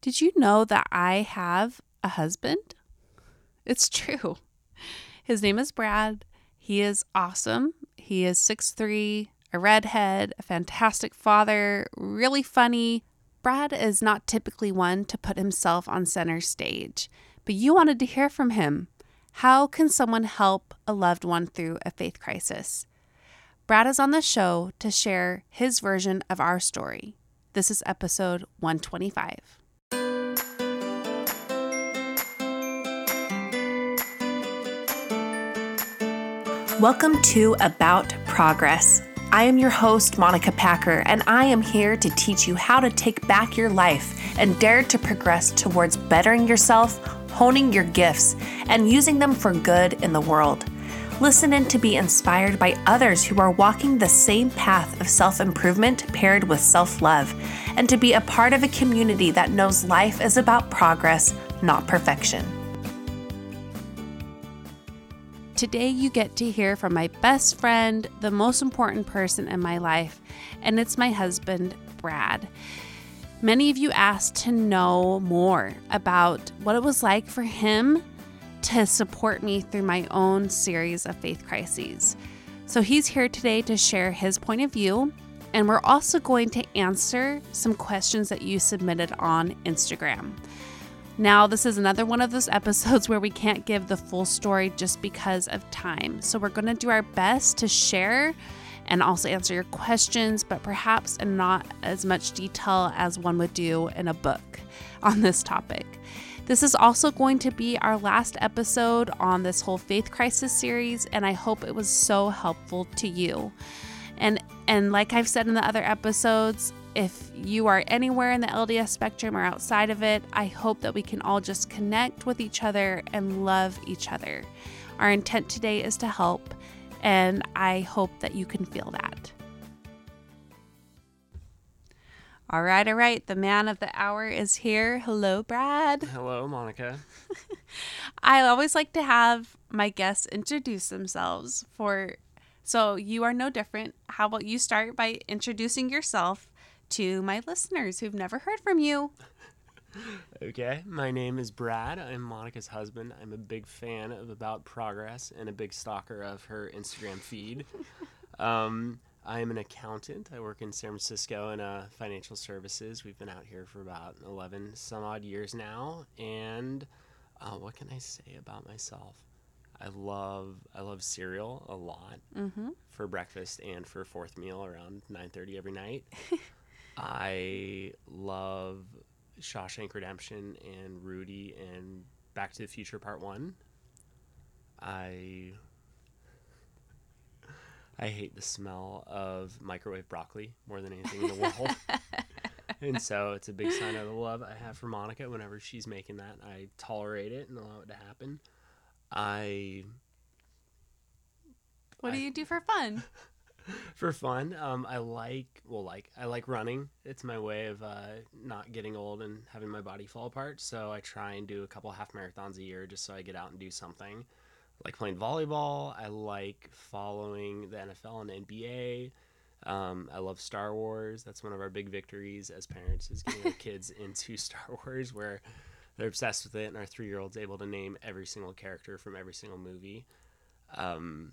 Did you know that I have a husband? It's true. His name is Brad. He is awesome. He is 6'3, a redhead, a fantastic father, really funny. Brad is not typically one to put himself on center stage, but you wanted to hear from him. How can someone help a loved one through a faith crisis? Brad is on the show to share his version of our story. This is episode 125. Welcome to About Progress. I am your host, Monica Packer, and I am here to teach you how to take back your life and dare to progress towards bettering yourself, honing your gifts, and using them for good in the world. Listen in to be inspired by others who are walking the same path of self improvement paired with self love, and to be a part of a community that knows life is about progress, not perfection. Today, you get to hear from my best friend, the most important person in my life, and it's my husband, Brad. Many of you asked to know more about what it was like for him to support me through my own series of faith crises. So he's here today to share his point of view, and we're also going to answer some questions that you submitted on Instagram. Now, this is another one of those episodes where we can't give the full story just because of time. So, we're going to do our best to share and also answer your questions, but perhaps in not as much detail as one would do in a book on this topic. This is also going to be our last episode on this whole faith crisis series, and I hope it was so helpful to you. And and like I've said in the other episodes, if you are anywhere in the LDS spectrum or outside of it, I hope that we can all just connect with each other and love each other. Our intent today is to help, and I hope that you can feel that. All right, all right. The man of the hour is here. Hello, Brad. Hello, Monica. I always like to have my guests introduce themselves for so you are no different. How about you start by introducing yourself to my listeners who've never heard from you. Okay, my name is Brad. I'm Monica's husband. I'm a big fan of About Progress and a big stalker of her Instagram feed. Um, I am an accountant. I work in San Francisco in uh, financial services. We've been out here for about 11 some odd years now. And uh, what can I say about myself? I love I love cereal a lot Mm-hmm. for breakfast and for fourth meal around 9:30 every night. I love Shawshank Redemption and Rudy and Back to the Future Part 1. I I hate the smell of microwave broccoli more than anything in the world. and so it's a big sign of the love I have for Monica whenever she's making that. I tolerate it and allow it to happen. I What do I- you do for fun? for fun. Um, I like well, like I like running. It's my way of uh, not getting old and having my body fall apart. So I try and do a couple half marathons a year just so I get out and do something. I like playing volleyball. I like following the NFL and NBA. Um, I love Star Wars. That's one of our big victories as parents is getting our kids into Star Wars, where they're obsessed with it, and our three-year-old's able to name every single character from every single movie. Um,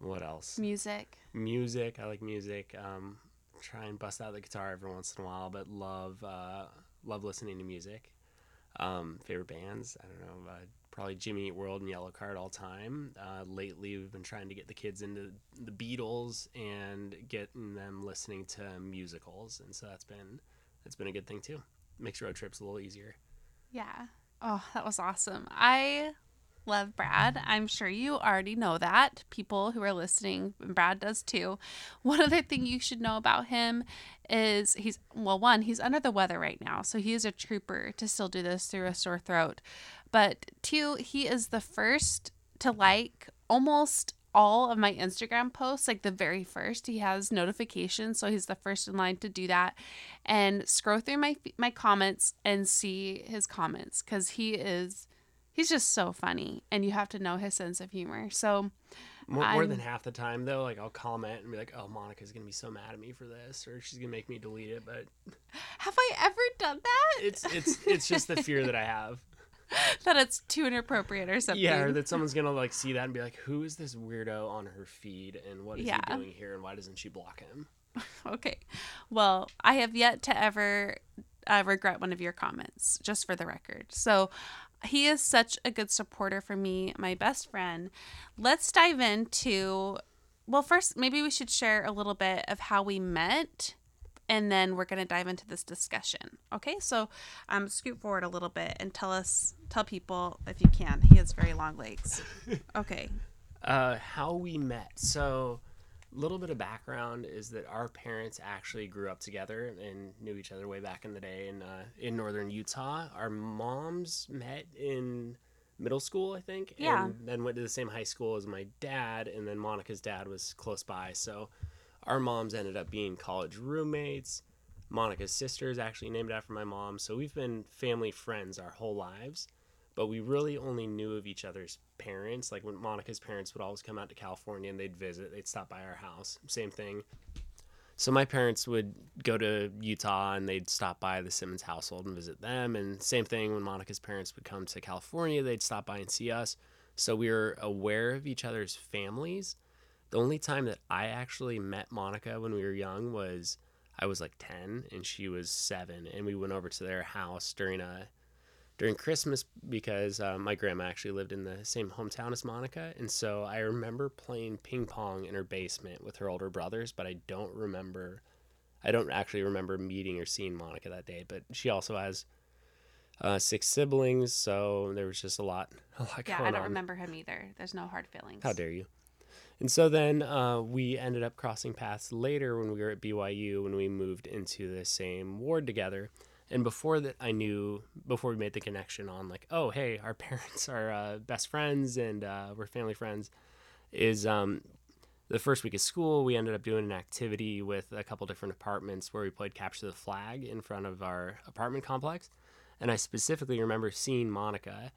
what else? Music. music. I like music. Um, try and bust out the guitar every once in a while, but love uh, love listening to music. Um, favorite bands? I don't know. Uh, probably Jimmy Eat World and Yellowcard all time. Uh, lately, we've been trying to get the kids into the Beatles and getting them listening to musicals, and so that's been that's been a good thing too. Makes road trips a little easier. Yeah. Oh, that was awesome. I love Brad. I'm sure you already know that. People who are listening, Brad does too. One other thing you should know about him is he's, well, one, he's under the weather right now. So he is a trooper to still do this through a sore throat. But two, he is the first to like almost all of my Instagram posts, like the very first. He has notifications, so he's the first in line to do that. And scroll through my my comments and see his comments because he is he's just so funny, and you have to know his sense of humor. So More, more than half the time, though, like I'll comment and be like, "Oh, Monica's gonna be so mad at me for this, or she's gonna make me delete it." But have I ever done that? it's it's it's just the fear that I have. that it's too inappropriate or something. Yeah, or that someone's gonna like see that and be like, "Who is this weirdo on her feed, and what is Yeah. he doing here, and why doesn't she block him?" Okay. Well, I have yet to ever uh, regret one of your comments, just for the record. So he is such a good supporter for me, my best friend. Let's dive into. Well, first, maybe we should share a little bit of how we met, and then we're going to dive into this discussion. Okay, so um, scoot forward a little bit and tell us, tell people if you can. He has very long legs. Okay. Uh, how we met. So, little bit of background is that our parents actually grew up together and knew each other way back in the day in uh, in northern Utah. Our moms met in middle school, I think, Yeah. and then went to the same high school as my dad. And then Monica's dad was close by, so our moms ended up being college roommates. Monica's sister is actually named after my mom, so we've been family friends our whole lives but we really only knew of each other's parents. Like when Monica's parents would always come out to California and they'd visit, they'd stop by our house. Same thing. So my parents would go to Utah and they'd stop by the Simmons household and visit them. And same thing when Monica's parents would come to California, they'd stop by and see us. So we were aware of each other's families. The only time that I actually met Monica when we were young was I was like 10 and she was 7 and we went over to their house during a during Christmas because uh, my grandma actually lived in the same hometown as Monica. And so I remember playing ping pong in her basement with her older brothers, but I don't remember, I don't actually remember meeting or seeing Monica that day. But she also has uh, six siblings, so there was just a lot, a lot Yeah, I don't on. remember him either. There's no hard feelings. How dare you? And so then uh, we ended up crossing paths later when we were at BYU when we moved into the same ward together. And before that, I knew before we made the connection on like, oh hey, our parents are uh, best friends and uh, we're family friends. Is um, the first week of school we ended up doing an activity with a couple different apartments where we played capture the flag in front of our apartment complex. And I specifically remember seeing Monica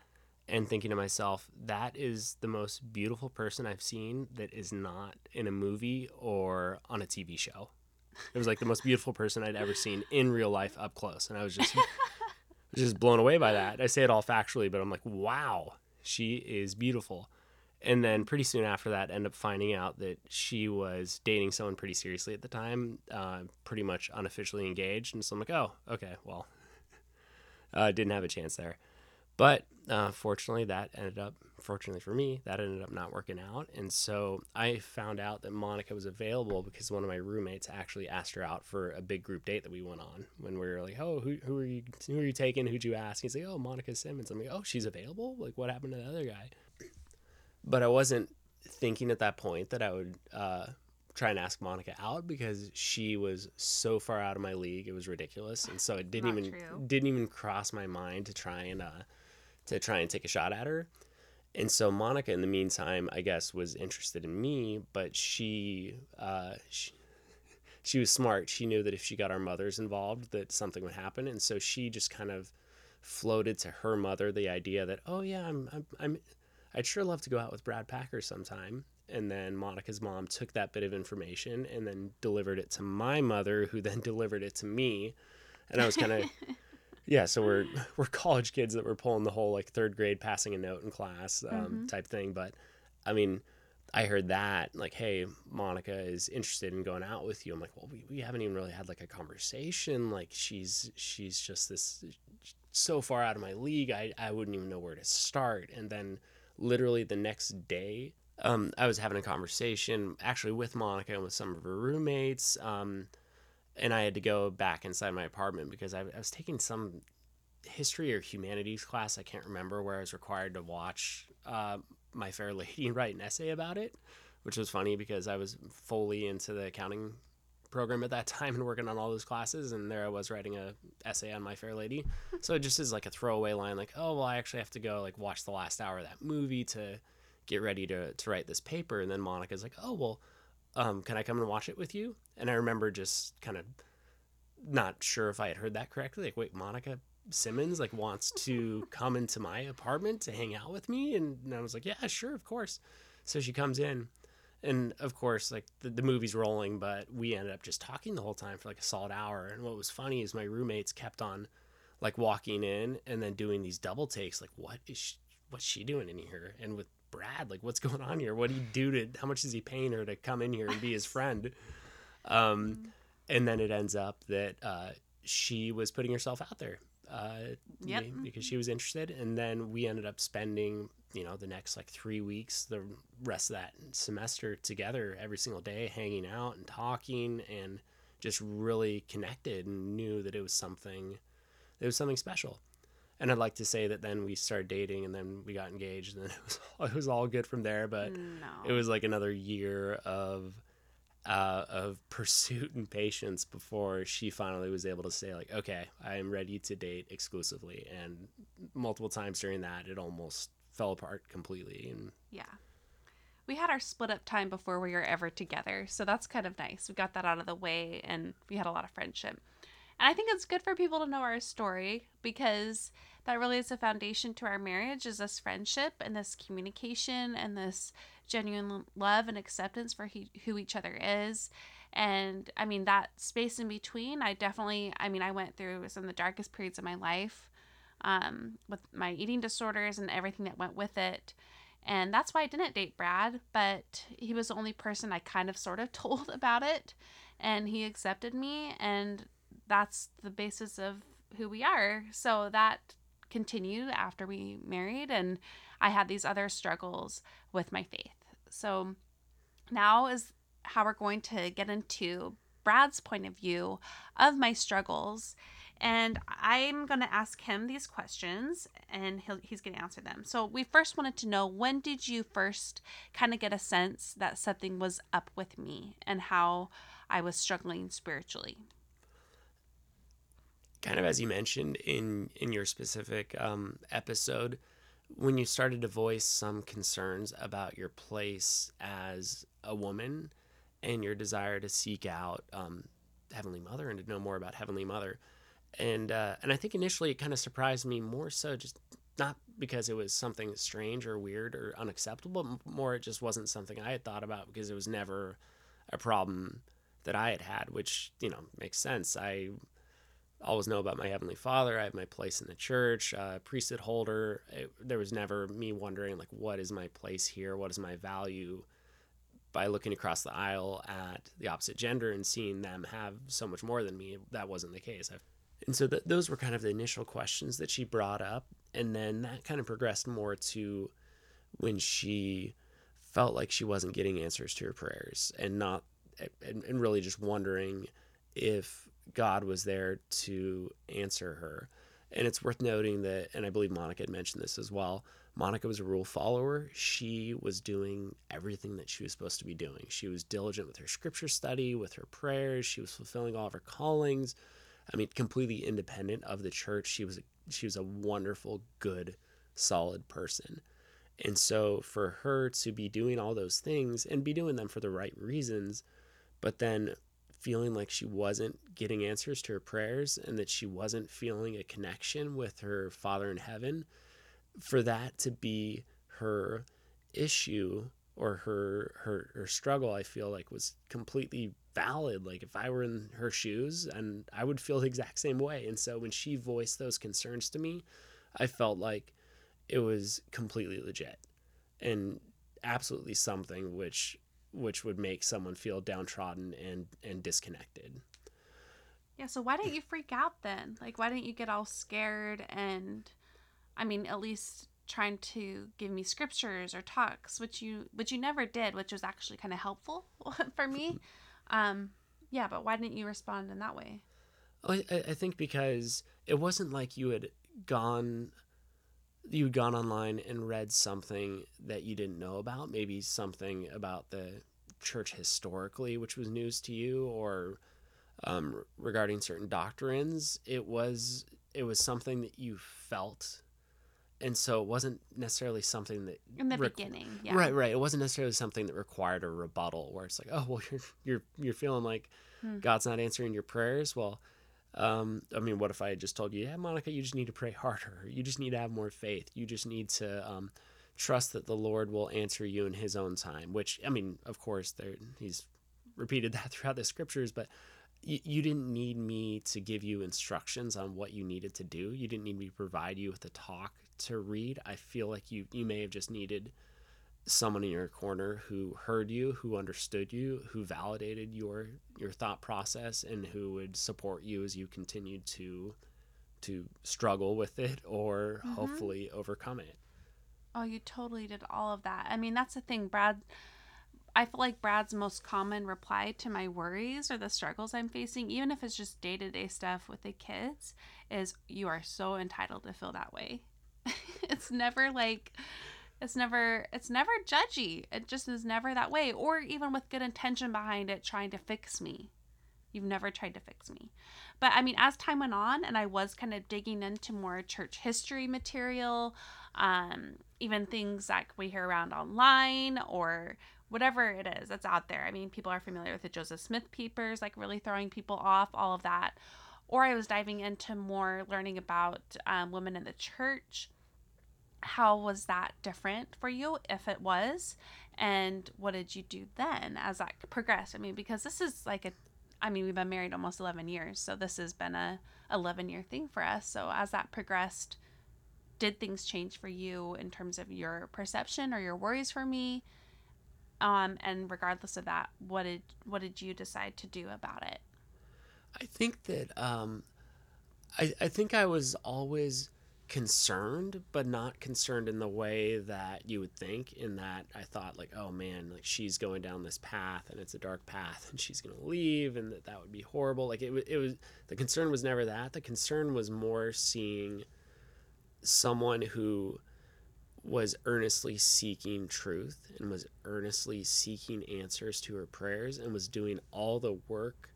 and thinking to myself, that is the most beautiful person I've seen that is not in a movie or on a TV show. It was like the most beautiful person I'd ever seen in real life up close, and I was just just blown away by that. I say it all factually, but I'm like, wow, she is beautiful. And then pretty soon after that, end up finding out that she was dating someone pretty seriously at the time, uh, pretty much unofficially engaged. And so I'm like, oh, okay, well, uh, didn't have a chance there. But uh, fortunately, that ended up, fortunately for me, that ended up not working out. And so I found out that Monica was available because one of my roommates actually asked her out for a big group date that we went on when we were like, oh, who, who are you, who are you taking? Who'd you ask? He's like, oh, Monica Simmons. I'm like, oh, she's available? Like, what happened to the other guy? But I wasn't thinking at that point that I would uh, try and ask Monica out because she was so far out of my league. It was ridiculous, and so it didn't Not even true. didn't even cross my mind to try and uh, to try and take a shot at her. And so Monica, in the meantime, I guess was interested in me, but she uh, she, she was smart. She knew that if she got our mothers involved, that something would happen, and so she just kind of floated to her mother the idea that, oh yeah, I'm I'm, I'm I'd sure love to go out with Brad Packer sometime. And then Monica's mom took that bit of information and then delivered it to my mother, who then delivered it to me. And I was kind of, yeah. So we're we're college kids that were pulling the whole like third grade passing a note in class um, type thing. But I mean, I heard that like, hey, Monica is interested in going out with you. I'm like, well, we, we haven't even really had like a conversation. Like she's she's just this so far out of my league. I I wouldn't even know where to start. And then literally the next day, um, I was having a conversation actually with Monica and with some of her roommates. Um, and I had to go back inside my apartment because I, I was taking some history or humanities class. I can't remember where I was required to watch uh, My Fair Lady and write an essay about it, which was funny because I was fully into the accounting program at that time and working on all those classes and there I was writing a essay on My Fair Lady. So it just is like a throwaway line like, "Oh, well I actually have to go like watch the last hour of that movie to get ready to to write this paper." And then Monica's like, "Oh, well um, can I come and watch it with you?" And I remember just kind of not sure if I had heard that correctly. Like, wait, Monica Simmons like wants to come into my apartment to hang out with me, and, and I was like, yeah, sure, of course. So she comes in, and of course, like the, the movie's rolling, but we ended up just talking the whole time for like a solid hour. And what was funny is my roommates kept on like walking in and then doing these double takes, like, what is she, what's she doing in here? And with Brad, like, what's going on here? What do he do to? How much is he paying her to come in here and be his friend? Um, and then it ends up that uh, she was putting herself out there uh, Yep. because she was interested. And then we ended up spending you know the next like three weeks the rest of that semester together every single day hanging out and talking and just really connected and knew that it was something it was something special. And i'd like to say that then we started dating and then we got engaged and then it was it was all good from there. But No. it was like another year of uh, of pursuit and patience before she finally was able to say like okay i am ready to date exclusively and multiple times during that it almost fell apart completely and Yeah. We had our split up time before we were ever together. So that's kind of nice. We got that out of the way and we had a lot of friendship. And I think it's good for people to know our story because that really is the foundation to our marriage is this friendship and this communication and this genuine love and acceptance for he, who each other is. And I mean that space in between, I definitely I mean I went through some of the darkest periods of my life um, with my eating disorders and everything that went with it. And that's why I didn't date Brad, but he was the only person I kind of sort of told about it. And he accepted me, and that's the basis of who we are. So that continued after we married, and I had these other struggles with my faith. So now is how we're going to get into Brad's point of view of my struggles. And I'm going to ask him these questions and he'll, he's going to answer them. So, we first wanted to know when did you first kind of get a sense that something was up with me and how I was struggling spiritually? Kind of as you mentioned in in your specific um, episode when you started to voice some concerns about your place as a woman and your desire to seek out um, heavenly mother and to know more about heavenly mother and uh, and i think initially it kind of surprised me more so just not because it was something strange or weird or unacceptable but more it just wasn't something i had thought about because it was never a problem that I had had, which, you know, makes sense. I always know about my Heavenly Father. I have my place in the church, uh, priesthood holder. It, there was never me wondering, like, what is my place here? What is my value? By looking across the aisle at the opposite gender and seeing them have so much more than me, that wasn't the case. I've, and so th- those were kind of the initial questions that she brought up. And then that kind of progressed more to when she felt like she wasn't getting answers to her prayers and not, and, and really just wondering if God was there to answer her. And it's worth noting that, and I believe Monica had mentioned this as well. Monica was a rule follower. She was doing everything that she was supposed to be doing. She was diligent with her scripture study, with her prayers. She was fulfilling all of her callings. I mean, completely independent of the church. She was she was a wonderful, good, solid person. And so for her to be doing all those things and be doing them for the right reasons, but then feeling like she wasn't getting answers to her prayers and that she wasn't feeling a connection with her Father in heaven, for that to be her issue or her her her struggle, I feel like was completely valid. Like if I were in her shoes, and I would feel the exact same way. And so when she voiced those concerns to me, I felt like it was completely legit and absolutely something which which would make someone feel downtrodden and and disconnected. Yeah, so why didn't you freak out then? Like why didn't you get all scared and I mean, at least trying to give me scriptures or talks, which you which you never did, which was actually kind of helpful for me. Um yeah, but why didn't you respond in that way? I, I think because it wasn't like you had gone you'd gone online and read something that you didn't know about, maybe something about the church historically, which was news to you, or um, regarding certain doctrines. It was it was something that you felt, and so it wasn't necessarily something that in the requ- beginning, yeah. right, right. It wasn't necessarily something that required a rebuttal, where it's like, oh, well, you're you're you're feeling like hmm. God's not answering your prayers. Well, um, I mean, what if I had just told you, yeah, Monica, you just need to pray harder. You just need to have more faith. You just need to um, trust that the Lord will answer you in His own time. Which, I mean, of course, there He's repeated that throughout the scriptures, but you, you didn't need me to give you instructions on what you needed to do. You didn't need me to provide you with a talk to read. I feel like you you may have just needed someone in your corner who heard you, who understood you, who validated your your thought process, and who would support you as you continued to to struggle with it or mm-hmm. hopefully overcome it. Oh, you totally did all of that. I mean, that's the thing, Brad. I feel like Brad's most common reply to my worries or the struggles I'm facing, even if it's just day to day stuff with the kids, is you are so entitled to feel that way. it's never like, it's never it's never judgy. It just is never that way. Or even with good intention behind it trying to fix me. You've never tried to fix me. But i mean as time went on and i was kind of digging into more church history material um, even things like we hear around online or whatever it is that's out there. I mean people are familiar with the joseph smith papers like really throwing people off all of that. Or i was diving into more learning about um, women in the church how was that different for you if it was? And what did you do then as that progressed? I mean because this is like a i mean we've been married almost 11 years so this has been a 11 year thing for us. So as that progressed did things change for you in terms of your perception or your worries for me? Um and regardless of that what did what did you decide to do about it? I think that um i i think i was always concerned, but not concerned in the way that you would think. In that I thought like, oh man, like she's going down this path and it's a dark path and she's gonna leave and that that would be horrible. Like it was, it was the concern was never that. The concern was more seeing someone who was earnestly seeking truth and was earnestly seeking answers to her prayers and was doing all the work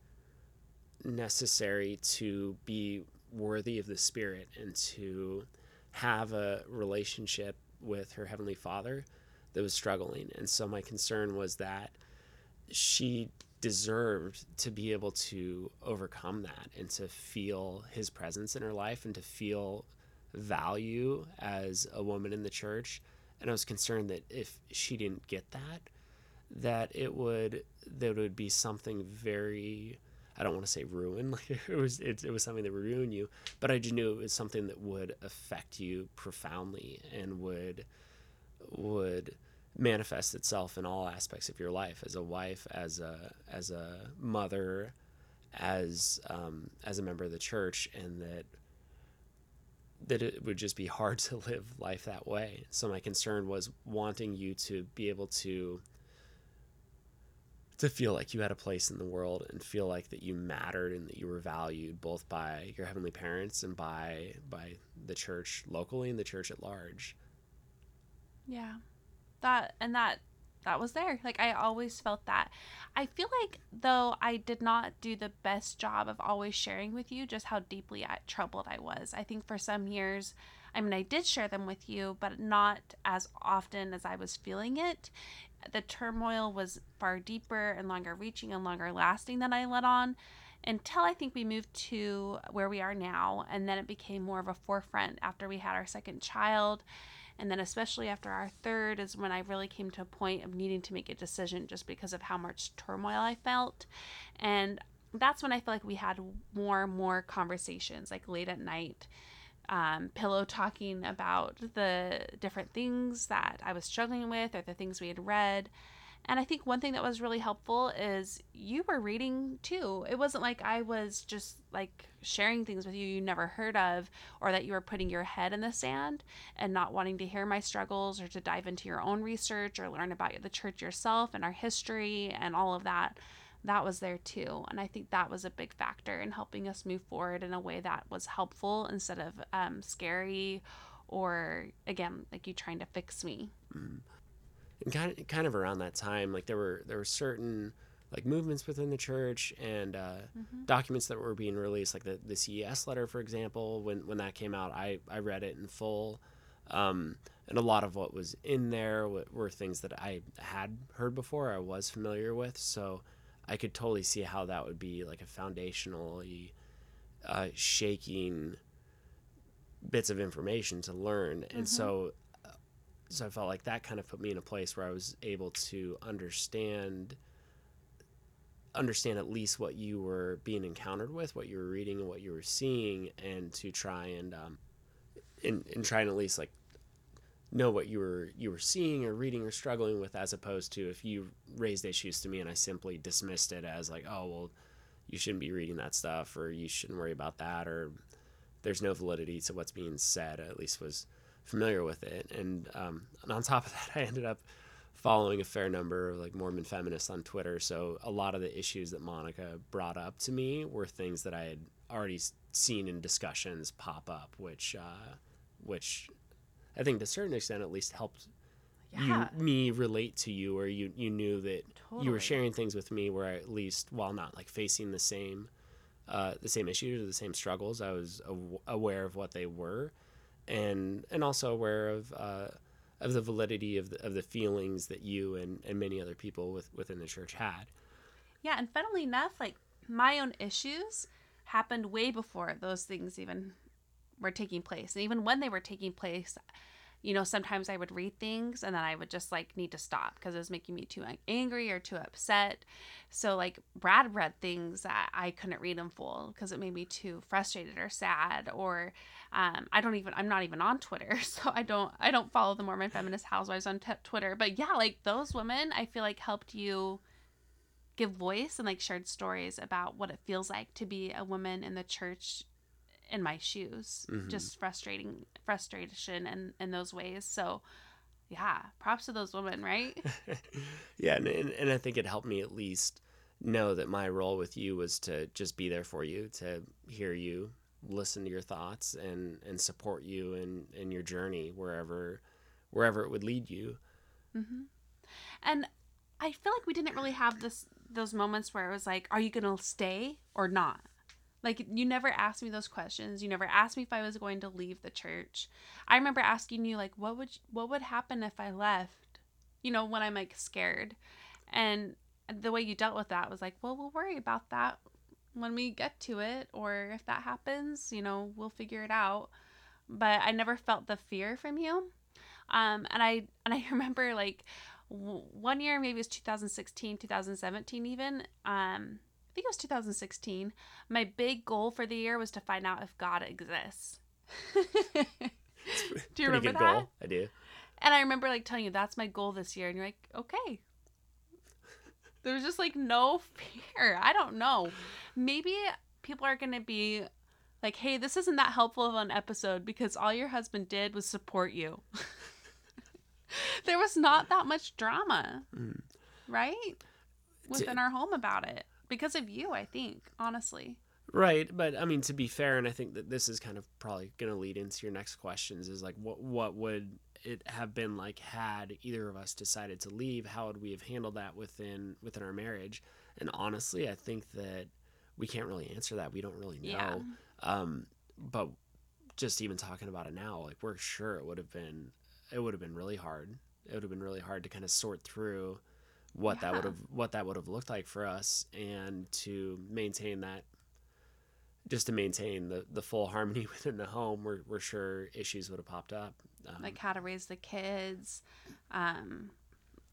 necessary to be worthy of the Spirit and to have a relationship with her Heavenly Father that was struggling. And so my concern was that she deserved to be able to overcome that and to feel His presence in her life and to feel value as a woman in the church. And I was concerned that if she didn't get that, that it would that it would be something very I don't want to say ruin like it was it, it was something that would ruin you but I just knew it was something that would affect you profoundly and would would manifest itself in all aspects of your life as a wife as a as a mother as um, as a member of the church and that that it would just be hard to live life that way. So my concern was wanting you to be able to to feel like you had a place in the world and feel like that you mattered and that you were valued both by your heavenly parents and by by the church locally and the church at large. Yeah. That and that that was there. Like I always felt that. I feel like though I did not do the best job of always sharing with you just how deeply troubled I was. I think for some years I mean, I did share them with you, but not as often as I was feeling it the turmoil was far deeper and longer reaching and longer lasting than I let on until I think we moved to where we are now. And then it became more of a forefront after we had our second child. And then, especially after our third, is when I really came to a point of needing to make a decision just because of how much turmoil I felt. And that's when I feel like we had more and more conversations, like late at night um, pillow talking about the different things that I was struggling with or the things we had read. And I think one thing that was really helpful is you were reading too. It wasn't like I was just like sharing things with you you never heard of or that you were putting your head in the sand and not wanting to hear my struggles or to dive into your own research or learn about the church yourself and our history and all of that that was there too. And I think that was a big factor in helping us move forward in a way that was helpful instead of um, scary or, again, like you trying to fix me. Mm. And kind of, kind of around that time, like there were there were certain like movements within the church and uh, mm-hmm. documents that were being released, like the, the CES letter, for example. When when that came out, I I read it in full. Um, and a lot of what was in there were things that I had heard before, I was familiar with. So I could totally see how that would be like a foundationally uh, shaking bits of information to learn, and mm-hmm. so uh, so I felt like that kind of put me in a place where I was able to understand understand at least what you were being encountered with, what you were reading, and what you were seeing, and to try and um, and, and try and at least like know what you were you were seeing or reading or struggling with as opposed to if you raised issues to me and I simply dismissed it as like oh well you shouldn't be reading that stuff or you shouldn't worry about that or there's no validity to what's being said at least was familiar with it. And um, and on top of that I ended up following a fair number of like Mormon feminists on Twitter. So a lot of the issues that Monica brought up to me were things that I had already seen in discussions pop up which uh, which I think to a certain extent at least helped yeah. you me relate to you or you you knew that totally. you were sharing things with me where I, at least while not like facing the same uh, the same issues or the same struggles I was aw- aware of what they were and and also aware of uh, of the validity of the, of the feelings that you and, and many other people with, within the church had. Yeah, and funnily enough, like my own issues happened way before those things even were taking place. And even when they were taking place, you know, sometimes I would read things and then I would just like need to stop because it was making me too angry or too upset. So, like, Brad read things that I couldn't read in full because it made me too frustrated or sad. Or um, I don't even, I'm not even on Twitter. So I don't, I don't follow the Mormon Feminist Housewives on t- Twitter. But yeah, like those women, I feel like helped you give voice and like shared stories about what it feels like to be a woman in the church in my shoes. Mm-hmm. Just frustrating frustration and in, in those ways. So yeah, props to those women, right? yeah, and, and and I think it helped me at least know that my role with you was to just be there for you, to hear you, listen to your thoughts and and support you in in your journey wherever wherever it would lead you. Mm-hmm. And I feel like we didn't really have this those moments where it was like, are you going to stay or not? Like you never asked me those questions. You never asked me if I was going to leave the church. I remember asking you like what would what would happen if I left? You know, when I'm like scared. And the way you dealt with that was like, well, we'll worry about that when we get to it or if that happens, you know, we'll figure it out. But I never felt the fear from you. Um and I and I remember like w- one year maybe it was 2016 2017 even um think it was 2016 my big goal for the year was to find out if god exists. Do you remember good that? Goal. I do. and i remember like telling you that's my goal this year. And you're like okay. There's just like no fear. I don't know. Maybe people are gonna be like hey this isn't that helpful of an episode because all your husband did was support you. There was not that much drama. Mm. right? Within our home about it because of you i think honestly Right, but I mean to be fair, and I think that this is kind of probably going to lead into your next questions is like what what would it have been like had either of us decided to leave? How would we have handled that within within our marriage? And honestly, I think that we can't really answer that. We don't really know. Yeah. Um, but just even talking about it now, like we're sure it would have been it would have been really hard. It would have been really hard to kind of sort through what that would have what that would have looked like for us and to maintain that just to maintain the, the full harmony within the home, we're, we're sure issues would have popped up. Um, like how to raise the kids um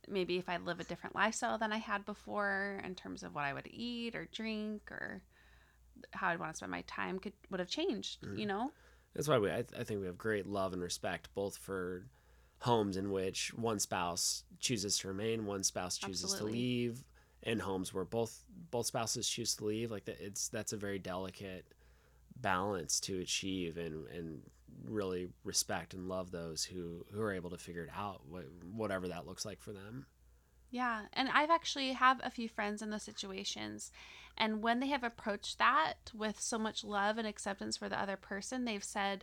maybe if i live a different lifestyle than i had before in terms of what i would eat or drink or how i'd want to spend my time could would have changed Mm. you know that's why we, I, I think we have great love and respect both for homes in which one spouse chooses to remain, one spouse chooses Absolutely. to leave, and homes where both both spouses choose to leave. Like that, it's that's a very delicate balance to achieve, and and really respect and love those who who are able to figure it out, whatever that looks like for them. Yeah, and I've actually have a few friends in those situations, and when they have approached that with so much love and acceptance for the other person, they've said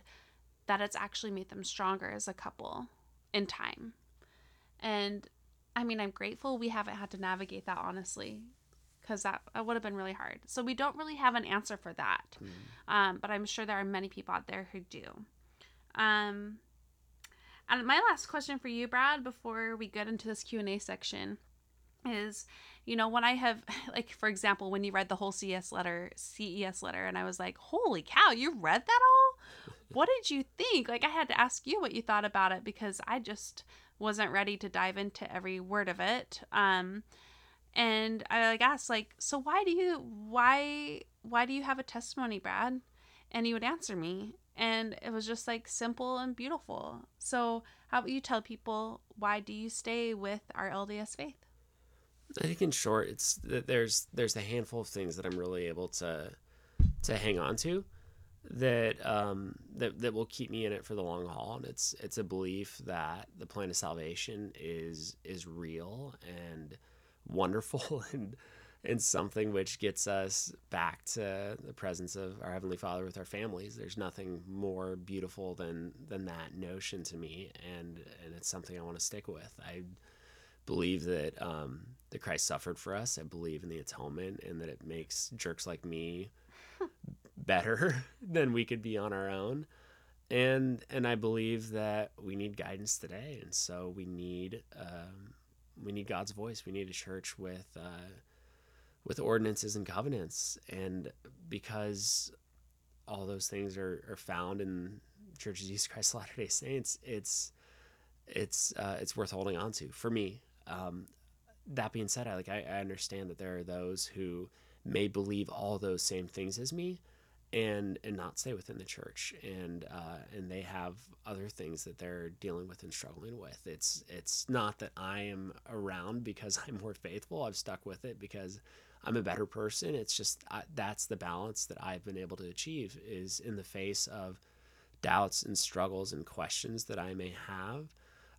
that it's actually made them stronger as a couple in time. And I mean, I'm grateful we haven't had to navigate that honestly, because that, that would have been really hard. So we don't really have an answer for that, um, but I'm sure there are many people out there who do. Um, and my last question for you, Brad, before we get into this Q and A section, is, you know, when I have, like, for example, when you read the whole CS letter, CES letter, and I was like, holy cow, you read that all? What did you think? Like, I had to ask you what you thought about it because I just wasn't ready to dive into every word of it. Um, and I like asked, like, so why do you, why, why do you have a testimony, Brad? And he would answer me, and it was just like simple and beautiful. So, how about you tell people why do you stay with our LDS faith? I think in short, it's that there's there's a handful of things that I'm really able to to hang on to that um, that that will keep me in it for the long haul, and it's it's a belief that the plan of salvation is is real and wonderful and and something which gets us back to the presence of our heavenly Father with our families. There's nothing more beautiful than than that notion to me, and and it's something I want to stick with. I believe that um, that Christ suffered for us. I believe in the atonement and that it makes jerks like me better than we could be on our own. And and I believe that we need guidance today, and so we need um, we need God's voice. We need a church with uh, with ordinances and covenants, and because all those things are, are found in Church of Jesus Christ Latter Day Saints, it's it's uh, it's worth holding on to for me. Um, that being said, I like I, I understand that there are those who may believe all those same things as me, and and not stay within the church, and uh, and they have other things that they're dealing with and struggling with. It's it's not that I am around because I'm more faithful. I've stuck with it because I'm a better person. It's just I, that's the balance that I've been able to achieve is in the face of doubts and struggles and questions that I may have.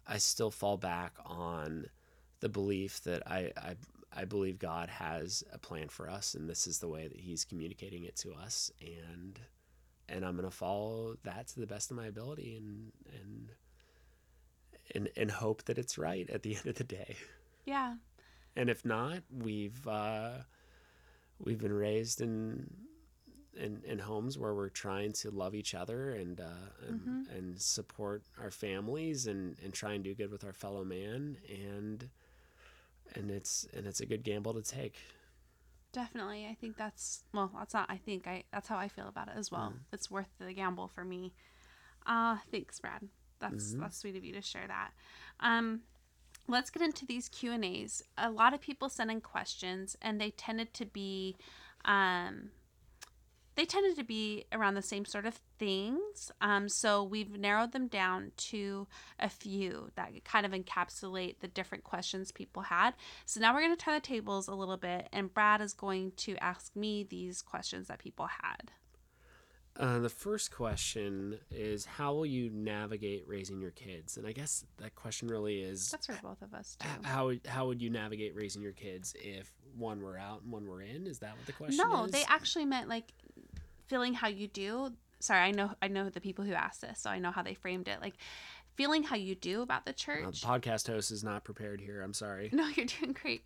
I still fall back on the belief that I, I I believe God has a plan for us and this is the way that he's communicating it to us and and I'm going to follow that to the best of my ability and and and and hope that it's right at the end of the day. Yeah. And if not, we've uh we've been raised in in, in homes where we're trying to love each other and uh, and, and support our families and, and try and do good with our fellow man and and it's and it's a good gamble to take. Definitely. I think that's well, that's not I think I that's how I feel about it as well. It's worth the gamble for me. Uh thanks, Brad. That's that's sweet of you to share that. Um let's get into these Q and A's. A lot of people sent in questions, and they tended to be, um, they tended to be around the same sort of things. Um, so we've narrowed them down to a few that kind of encapsulate the different questions people had. So now we're going to turn the tables a little bit, and Brad is going to ask me these questions that people had. Uh, the first question is how will you navigate raising your kids? And I guess that question really is That's for both of us too. how would- how would you navigate raising your kids if one were out and one were in? Is that what the question No, is? they actually meant like feeling how you do. Sorry, I know I know the people who asked this, so I know how they framed it. Like feeling how you do about the Uh, church. the podcast host is not prepared here. I'm sorry. no, you're doing great.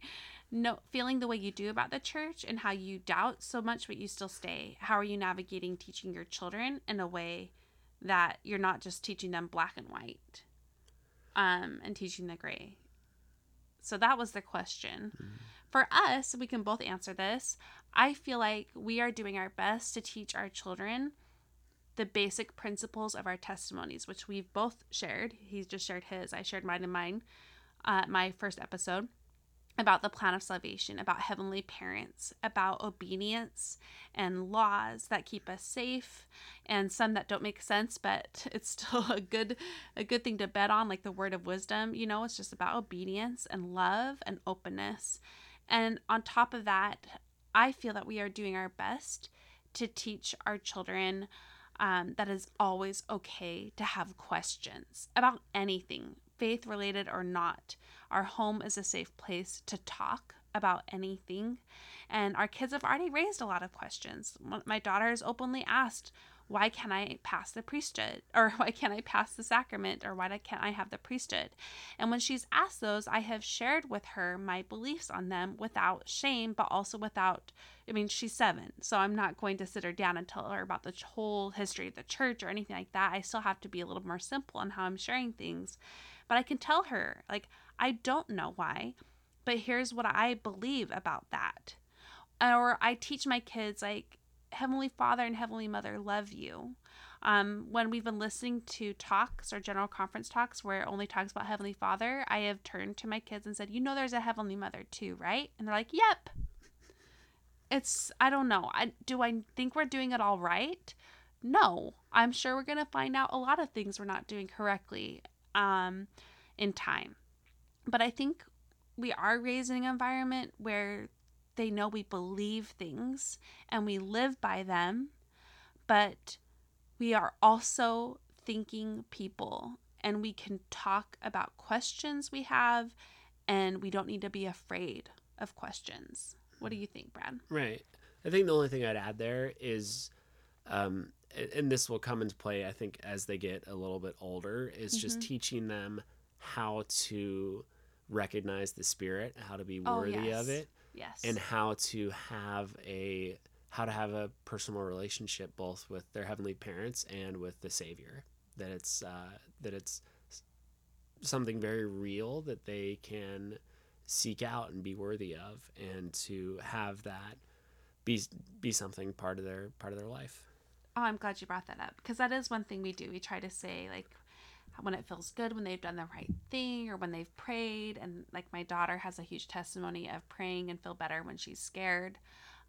No, feeling the way you do about the church and how you doubt so much but you still stay. How are you navigating teaching your children in a way that you're not just teaching them black and white um and teaching the gray. So that was the question. For us, we can both answer this. I feel like we are doing our best to teach our children the basic principles of our testimonies, which we've both shared. He's just shared his, I shared mine and mine, uh, my first episode about the plan of salvation, about heavenly parents, about obedience and laws that keep us safe, and some that don't make sense, but it's still a good a good thing to bet on, like the word of wisdom. You know, it's just about obedience and love and openness. And on top of that, I feel that we are doing our best to teach our children um, it's always okay to have questions about anything, faith related or not. Our home is a safe place to talk about anything. And our kids have already raised a lot of questions. My daughter has openly asked, why can't I pass the priesthood? Or why can't I pass the sacrament? Or why can't I have the priesthood? And when she's asked those, I have shared with her my beliefs on them without shame, but also without, I mean, she's seven. So I'm not going to sit her down and tell her about the whole history of the church or anything like that. I still have to be a little more simple on how I'm sharing things. But I can tell her, like, I don't know why, but here's what I believe about that. Or I teach my kids, like, Heavenly Father and Heavenly Mother love you. Um, when we've been listening to talks or general conference talks where it only talks about Heavenly Father, I have turned to my kids and said, You know, there's a Heavenly Mother too, right? And they're like, Yep. It's, I don't know. I, do I think we're doing it all right? No. I'm sure we're going to find out a lot of things we're not doing correctly um, in time. But I think we are raising an environment where they know we believe things and we live by them, but we are also thinking people and we can talk about questions we have and we don't need to be afraid of questions. What do you think, Brad? Right. I think the only thing I'd add there is, um, and this will come into play, I think, as they get a little bit older, is just Mm-hmm. teaching them how to recognize the spirit, how to be Oh, worthy yes. of it, Yes. and how to have a how to have a personal relationship both with their heavenly parents and with the Savior. That it's uh, that it's something very real that they can seek out and be worthy of, and to have that be be something part of their part of their life. Oh, I'm glad you brought that up because that is one thing we do. We try to say like when it feels good when they've done the right thing or when they've prayed and like my daughter has a huge testimony of praying and feel better when she's scared.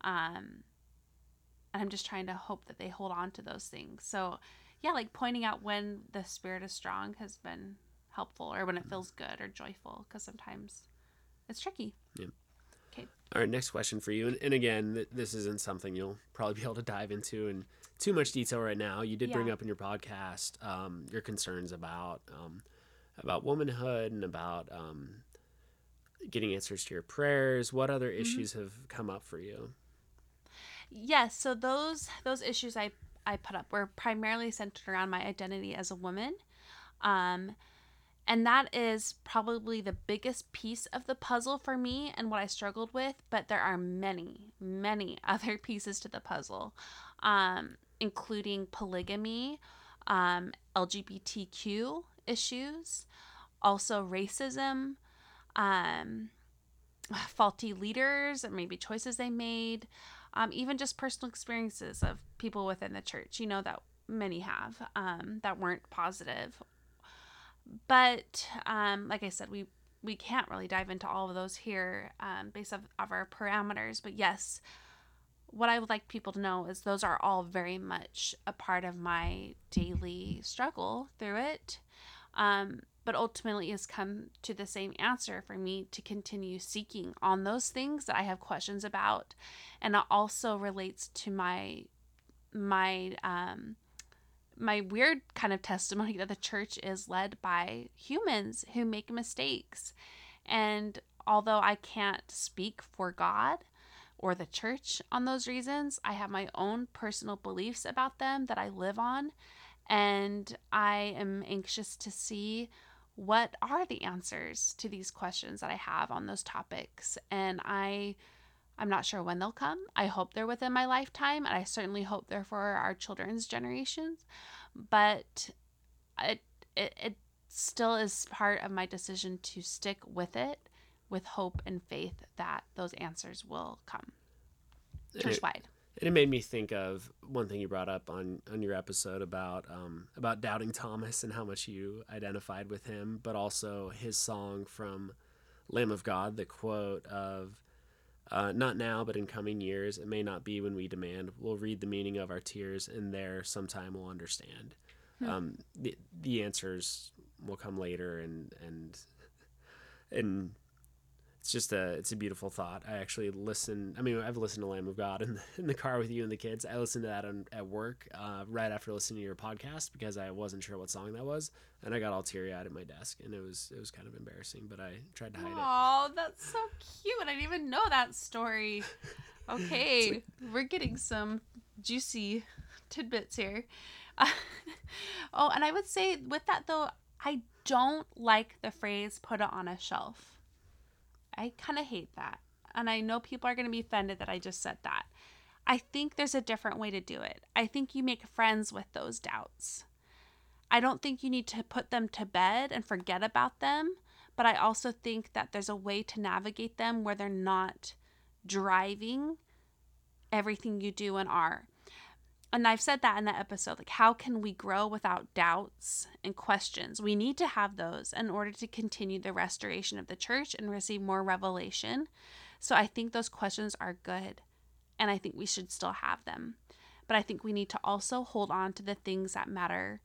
Um and I'm just trying to hope that they hold on to those things. So, yeah, like pointing out when the spirit is strong has been helpful or when it feels good or joyful because sometimes it's tricky. Yeah. Okay. All right, next question for you. And, and again, th- this isn't something you'll probably be able to dive into in too much detail right now. You did bring up in your podcast um, your concerns about um, about womanhood and about um, getting answers to your prayers. What other issues have come up for you? Yes, so those those issues I I put up were primarily centered around my identity as a woman. Um and that is probably the biggest piece of the puzzle for me and what I struggled with, but there are many, many other pieces to the puzzle. Um including polygamy, um LGBTQ issues, also racism, um faulty leaders or maybe choices they made um, even just personal experiences of people within the church you know that many have um, that weren't positive but um, like i said we we can't really dive into all of those here um, based off of our parameters. But yes, what I would like people to know is those are all very much a part of my daily struggle through it. Um, but ultimately has come to the same answer for me to continue seeking on those things that I have questions about. And it also relates to my my um my weird kind of testimony that the church is led by humans who make mistakes. And although I can't speak for God or the church on those reasons, I have my own personal beliefs about them that I live on. And I am anxious to see what are the answers to these questions that I have on those topics. And I I'm not sure when they'll come. I hope they're within my lifetime, and I certainly hope they're for our children's generations. But it, it, it still is part of my decision to stick with it with hope and faith that those answers will come church wide. And it made me think of one thing you brought up on, on your episode about um, about doubting Thomas and how much you identified with him, but also his song from Lamb of God, the quote of uh, not now, but in coming years. It may not be when we demand. We'll read the meaning of our tears, and there sometime we'll understand. Hmm. Um, the the answers will come later, and and and it's just a it's a beautiful thought. I actually listen. I mean, I've listened to Lamb of God in the, in the car with you and the kids. I listened to that on, at work uh, right after listening to your podcast because I wasn't sure what song that was, and I got all teary eyed at my desk, and it was it was kind of embarrassing, but I tried to hide it. Oh, that's so cute! I didn't even know that story. Okay, like, we're getting some juicy tidbits here. oh, and I would say with that though, I don't like the phrase "put it on a shelf." I kind of hate that. And I know people are going to be offended that I just said that. I think there's a different way to do it. I think you make friends with those doubts. I don't think you need to put them to bed and forget about them, but I also think that there's a way to navigate them where they're not driving everything you do and are and I've said that in that episode like how can we grow without doubts and questions? We need to have those in order to continue the restoration of the church and receive more revelation. So I think those questions are good and I think we should still have them. But I think we need to also hold on to the things that matter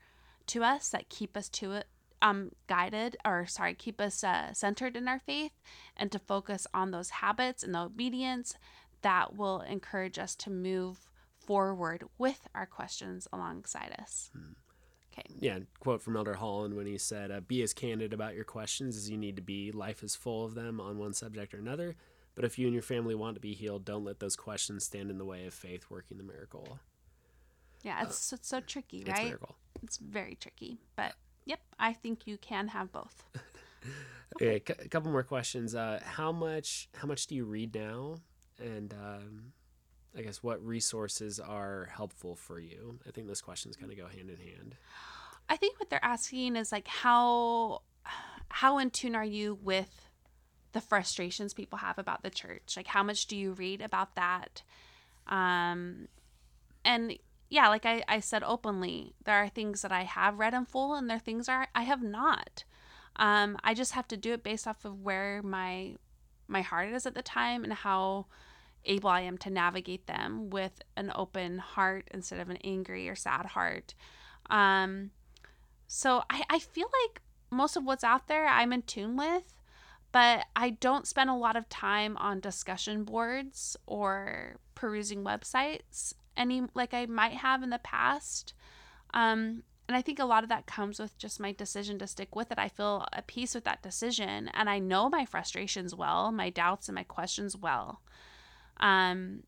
to us that keep us to it um guided or sorry keep us uh, centered in our faith and to focus on those habits and the obedience that will encourage us to move forward with our questions alongside us. Hmm. Okay. Yeah, quote from Elder Holland when he said, uh, "Be as candid about your questions as you need to be. Life is full of them on one subject or another. But if you and your family want to be healed, don't let those questions stand in the way of faith working the miracle." Yeah, it's, uh, it's so tricky, right? It's, miracle. it's very tricky, but yep, I think you can have both. okay, okay a couple more questions. Uh, how much how much do you read now? And um, I guess what resources are helpful for you? I think those questions kind of go hand in hand. I think what they're asking is like how how in tune are you with the frustrations people have about the church? Like how much do you read about that? Um and yeah, like I, I said openly, there are things that I have read in full and there are things are I have not. Um, I just have to do it based off of where my my heart is at the time and how able I am to navigate them with an open heart instead of an angry or sad heart. Um, so I, I feel like most of what's out there I'm in tune with, but I don't spend a lot of time on discussion boards or perusing websites any like I might have in the past. Um, and I think a lot of that comes with just my decision to stick with it. I feel at peace with that decision, and I know my frustrations well, my doubts and my questions well. Um,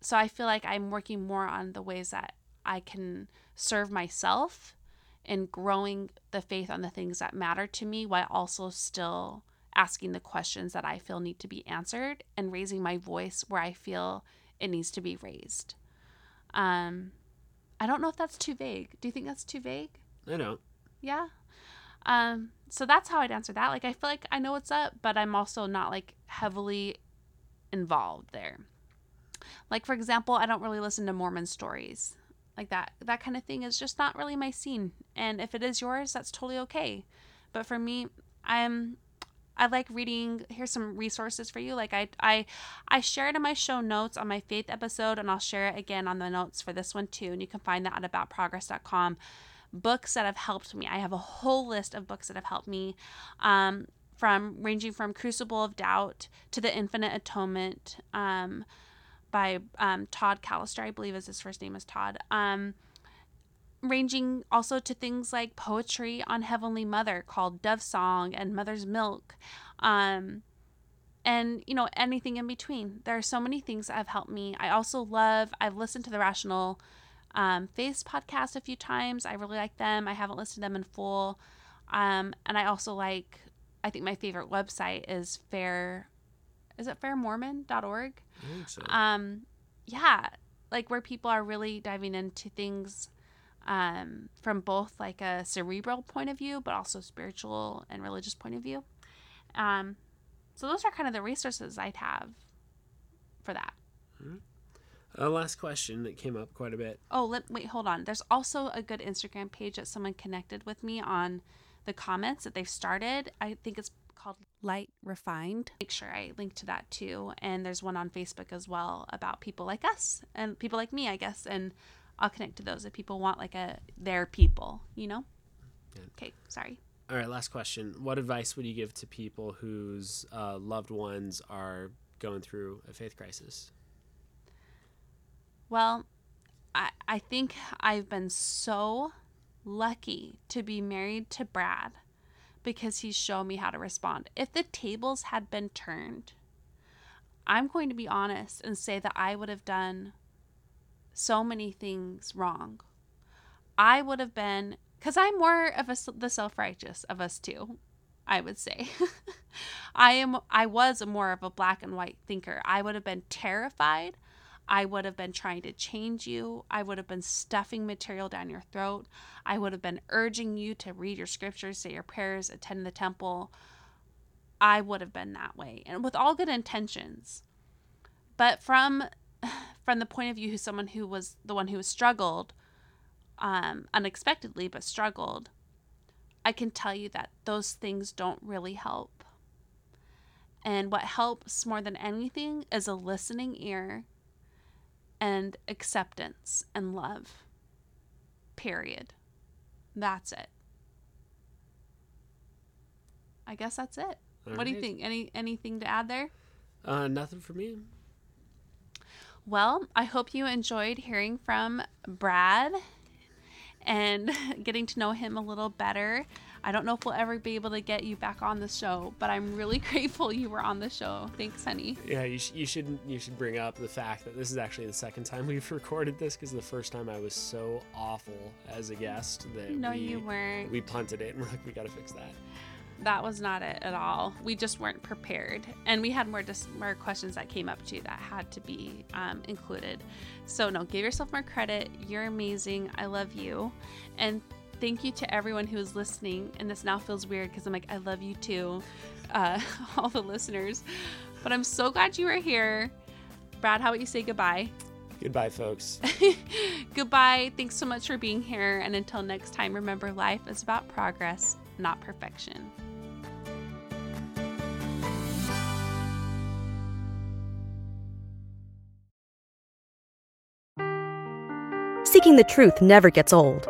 so I feel like I'm working more on the ways that I can serve myself in growing the faith on the things that matter to me while also still asking the questions that I feel need to be answered and raising my voice where I feel it needs to be raised. Um, I don't know if that's too vague. Do you think that's too vague? I don't. Yeah. Um, so that's how I'd answer that. Like I feel like I know what's up, but I'm also not like heavily involved there. Like for example, I don't really listen to Mormon stories. Like that that kind of thing is just not really my scene. And if it is yours, that's totally okay. But for me, I'm I like reading. Here's some resources for you. Like I, I, I shared it in my show notes on my faith episode, and I'll share it again on the notes for this one too. And you can find that at aboutprogress.com. Books that have helped me. I have a whole list of books that have helped me. Um, from ranging from Crucible of Doubt to The Infinite Atonement um, by um, Todd Callister, I believe is his first name is Todd. Um, ranging also to things like poetry on Heavenly Mother called Dove Song and Mother's Milk. Um, and you know anything in between there are so many things that have helped me i also love i've listened to the rational um, Faiths podcast a few times i really like them i haven't listened to them in full um, and i also like i think my favorite website is fair is it fairmormon.org I think so. um yeah like where people are really diving into things um from both like a cerebral point of view but also spiritual and religious point of view. Um so those are kind of the resources i'd have for that. Uh, last question that came up quite a bit. oh let wait hold on. There's also a good instagram page that someone connected with me on the comments that they've started. I think it's called light refined. Make sure i link to that too. And there's one on facebook as well about people like us and people like me i guess. And i'll connect to those if people want like a their people you know? Okay sorry. All right, last question. What advice would you give to people whose uh, loved ones are going through a faith crisis? Well, I, I think I've been so lucky to be married to Brad because he's shown me how to respond. If the tables had been turned, I'm going to be honest and say that I would have done so many things wrong. I would have been, because I'm more of a, the self righteous of us two. I would say. I am I was more of a black and white thinker. I would have been terrified. I would have been trying to change you. I would have been stuffing material down your throat. I would have been urging you to read your scriptures, say your prayers, attend the temple. I would have been that way. And with all good intentions. But from from the point of view of someone who was the one who struggled um, unexpectedly but struggled, I can tell you that those things don't really help. And what helps more than anything is a listening ear and acceptance and love. Period. That's it. I guess that's it. All what do you think? Any anything to add there? Uh, nothing for me. Well, I hope you enjoyed hearing from Brad and getting to know him a little better. I don't know if we'll ever be able to get you back on the show, but I'm really grateful you were on the show. Thanks, honey. Yeah, you, sh- you should you should bring up the fact that this is actually the second time we've recorded this because the first time I was so awful as a guest that No, we, you weren't. We punted it and we're like, we got to fix that. That was not it at all. We just weren't prepared, and we had more dis- more questions that came up too that had to be um, included. So no, give yourself more credit. You're amazing. I love you, and thank you to everyone who is listening. And this now feels weird because I'm like, I love you too, uh, all the listeners. But I'm so glad you were here. Brad, how about you say goodbye? Goodbye, folks. goodbye. Thanks so much for being here. And until next time, remember life is about progress, not perfection. Seeking the truth never gets old.